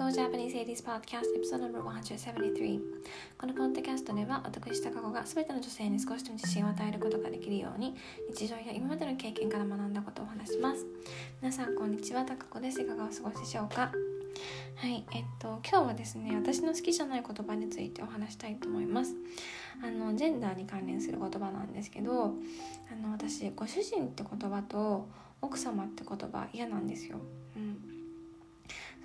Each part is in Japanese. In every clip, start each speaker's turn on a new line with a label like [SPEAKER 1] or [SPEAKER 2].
[SPEAKER 1] Go Japanese 80s Podcast Episode No.173 このポッドキャストでは私高子が全ての女性に少しでも自信を与えることができるように日常や今までの経験から学んだことをお話します。皆さんこんにちは。高子です。いかがお過ごしでしょうか？はいえっと今日はですね私の好きじゃない言葉についてお話したいと思います。あのジェンダーに関連する言葉なんですけどあの私ご主人って言葉と奥様って言葉嫌なんですよ、うん、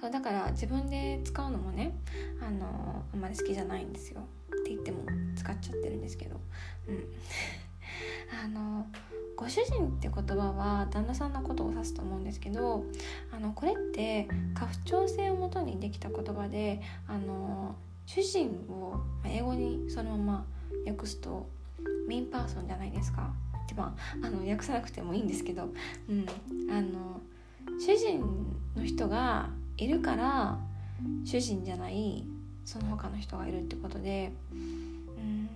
[SPEAKER 1] そうだから自分で使うのもねあのあんまり好きじゃないんですよ。って言っても使っちゃってるんですけど。うん。あのご主人って言葉は旦那さんのことを指すと思うんですけどあのこれって家父長制をもとにできた言葉であの主人を英語にそのまま訳すとメインパーソンじゃないですか。ってまああの訳さなくてもいいんですけど、うん、あの主人の人がいるから主人じゃないその他の人がいるってことで、うん、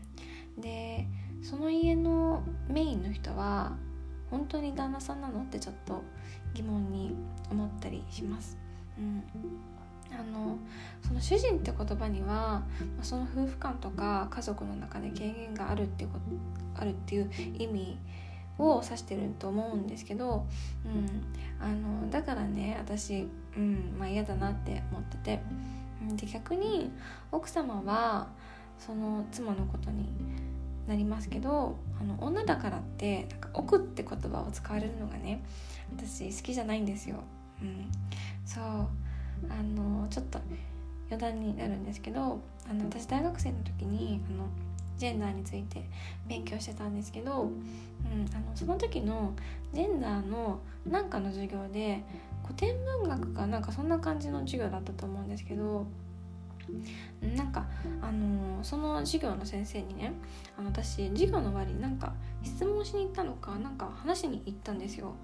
[SPEAKER 1] でその家のメインの人は本当に旦那さんなのってちょっと疑問に思ったりします。うんあのその主人って言葉にはその夫婦間とか家族の中で経験があるっていうことあるっていう意味を指してると思うんですけど、うん、あのだからね私、うんまあ、嫌だなって思っててで逆に奥様はその妻のことになりますけどあの女だからってなんか奥って言葉を使われるのがね私好きじゃないんですよ。うん、そうあのちょっと余談になるんですけどあの私大学生の時にあのジェンダーについて勉強してたんですけど、うん、あのその時のジェンダーのなんかの授業で古典文学かなんかそんな感じの授業だったと思うんですけどなんかあのその授業の先生にねあの私授業の終わりになんか質問しに行ったのかなんか話しに行ったんですよ。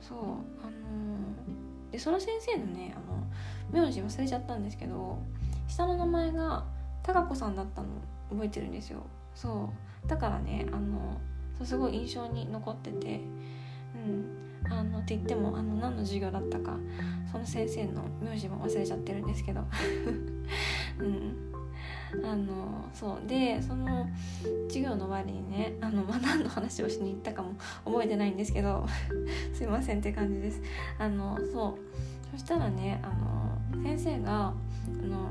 [SPEAKER 1] そうあのでその先生のねあの名字忘れちゃったんですけど下の名前が貴子さんだったの覚えてるんですよ。そう。だからねあのそうすごい印象に残っててうん。あのって言ってもあの何の授業だったかその先生の名字も忘れちゃってるんですけど。うん。あのそう。でその授業の終わりにねあの、まあ、何の話をしに行ったかも覚えてないんですけど すいませんって感じです。あのそう。そしたらねあの先生があの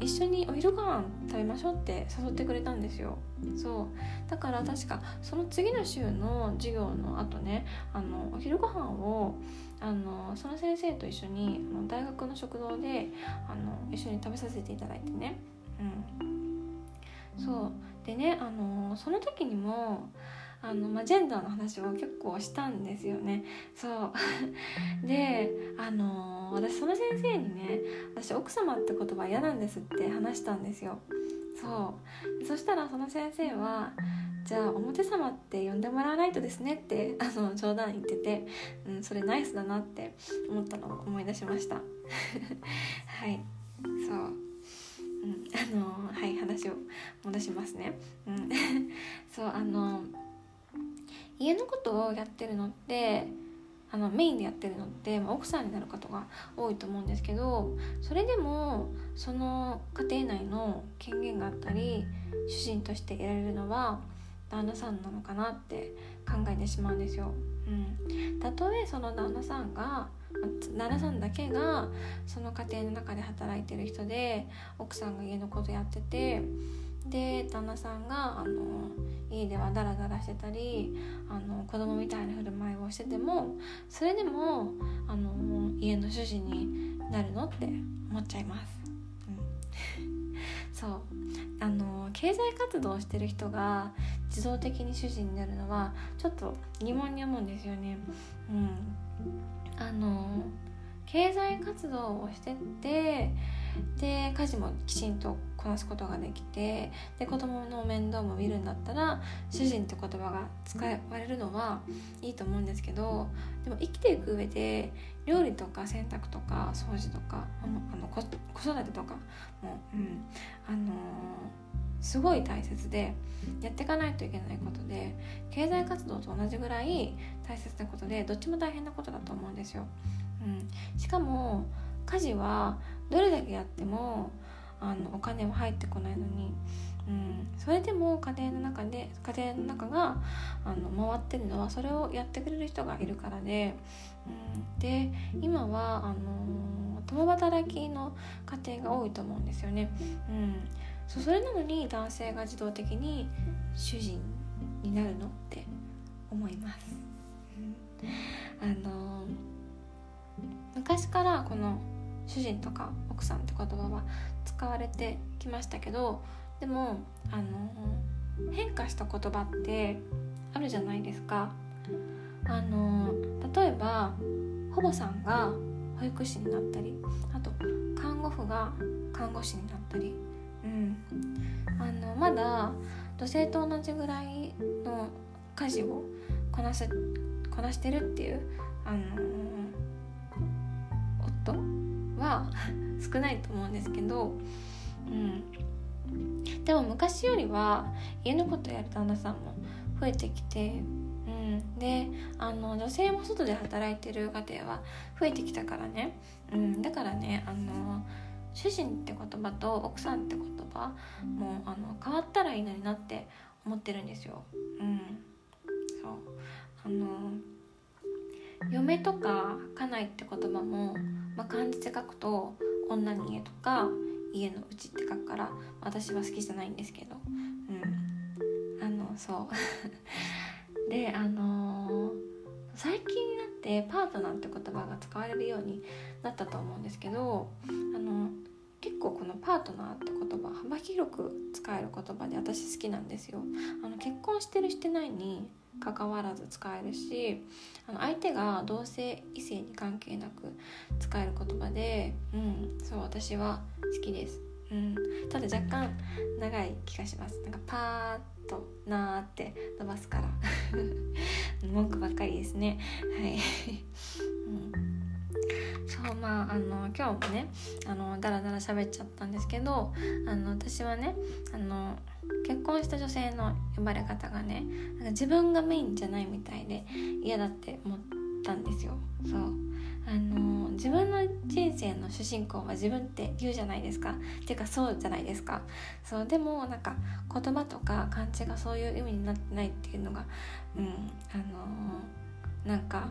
[SPEAKER 1] 一緒にお昼ご飯食べましょうって誘ってくれたんですよ。そう。だから確かその次の週の授業の後ねあのお昼ご飯をあのその先生と一緒にあの大学の食堂であの一緒に食べさせていただいてね。うん。そう。でねあのその時にもあの、まあ、ジェンダーの話を結構したんですよね。そう。であの私その先生にね私奥様って言葉嫌なんですって話したんですよ。そう。そしたらその先生はじゃあ表様って呼んでもらわないとですねってあの冗談言ってて、うん、それナイスだなって思ったのを思い出しました。はい。そう、うん、あのはい話を戻しますね、うん、そうあの家のことをやってるのってあのメインでやってるのって、まあ、奥さんになる方が多いと思うんですけどそれでもその家庭内の権限があったり主人として得られるのは旦那さんなのかなって考えてしまうんですよ。うん、たとえその旦那さんが旦那さんだけがその家庭の中で働いてる人で奥さんが家のことやっててで旦那さんがあの家ではダラダラしてたりあの子供みたいな振る舞いをしててもそれでもあの家の主人になるのって思っちゃいます。うん、そうあの経済活動をしてる人が自動的に主人になるのはちょっと疑問に思うんですよね。うん、あの経済活動をしててで家事もきちんとこなすことができてで子供の面倒も見るんだったら主人って言葉が使われるのはいいと思うんですけどでも生きていく上で料理とか洗濯とか掃除とかあのあの子育てとかも、うんあのー、すごい大切でやっていかないといけないことで経済活動と同じぐらい大切なことでどっちも大変なことだと思うんですよ。うん、しかも家事はどれだけやってもあのお金は入ってこないのに、うん、それでも家庭の中で家庭の中があの回ってるのはそれをやってくれる人がいるからで、うん、で今はあの共働きの家庭が多いと思うんですよね。うん、そうそれなのに男性が自動的に主人になるのって思います。あの昔からこの主人とか奥さんって言葉は使われてきましたけどでもあの変化した言葉ってあるじゃないですか。あの例えば保母さんが保育士になったりあと看護婦が看護師になったり、うん、あのまだ女性と同じぐらいの家事をこなすこなしてるっていう、あの夫は少ないと思うんですけど、うん、でも昔よりは家のことやる旦那さんも増えてきて、うん、であの女性も外で働いてる家庭は増えてきたからね、うん、だからねあの主人って言葉と奥さんって言葉もあの変わったらいいのになって思ってるんですよ。うん、そう。あの嫁とか家内って言葉も、まあ、漢字で書くと女に家とか家のうちって書くから私は好きじゃないんですけど。うん。あのそう。であのー、最近になってパートナーって言葉が使われるようになったと思うんですけどあの結構このパートナーって言葉幅広く使える言葉で私好きなんですよ。あの結婚してるしてないに関わらず使えるしあの相手が同性異性に関係なく使える言葉で、うん、そう私は好きです、うん、ただ若干長い気がします。なんかパーッとなーって伸ばすから。文句ばっかりですね。はい、うん。そうまああの今日もねあのだらだら喋っちゃったんですけどあの私はねあの結婚した女性の呼ばれ方がねなんか自分がメインじゃないみたいで嫌だって思ったんですよ。そう。あの自分の人生の主人公は自分って言うじゃないですか。っていうかそうじゃないですか。そうでもなんか言葉とか漢字がそういう意味になってないっていうのがうんあのなんか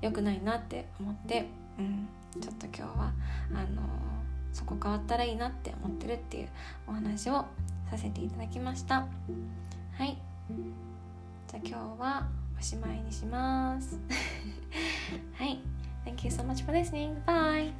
[SPEAKER 1] 良くないなって思ってうん、ちょっと今日はあのそこ変わったらいいなって思ってるっていうお話をさせていただきましたはいじゃあ今日はおしまいにします はい Thank you so much for listening. Bye!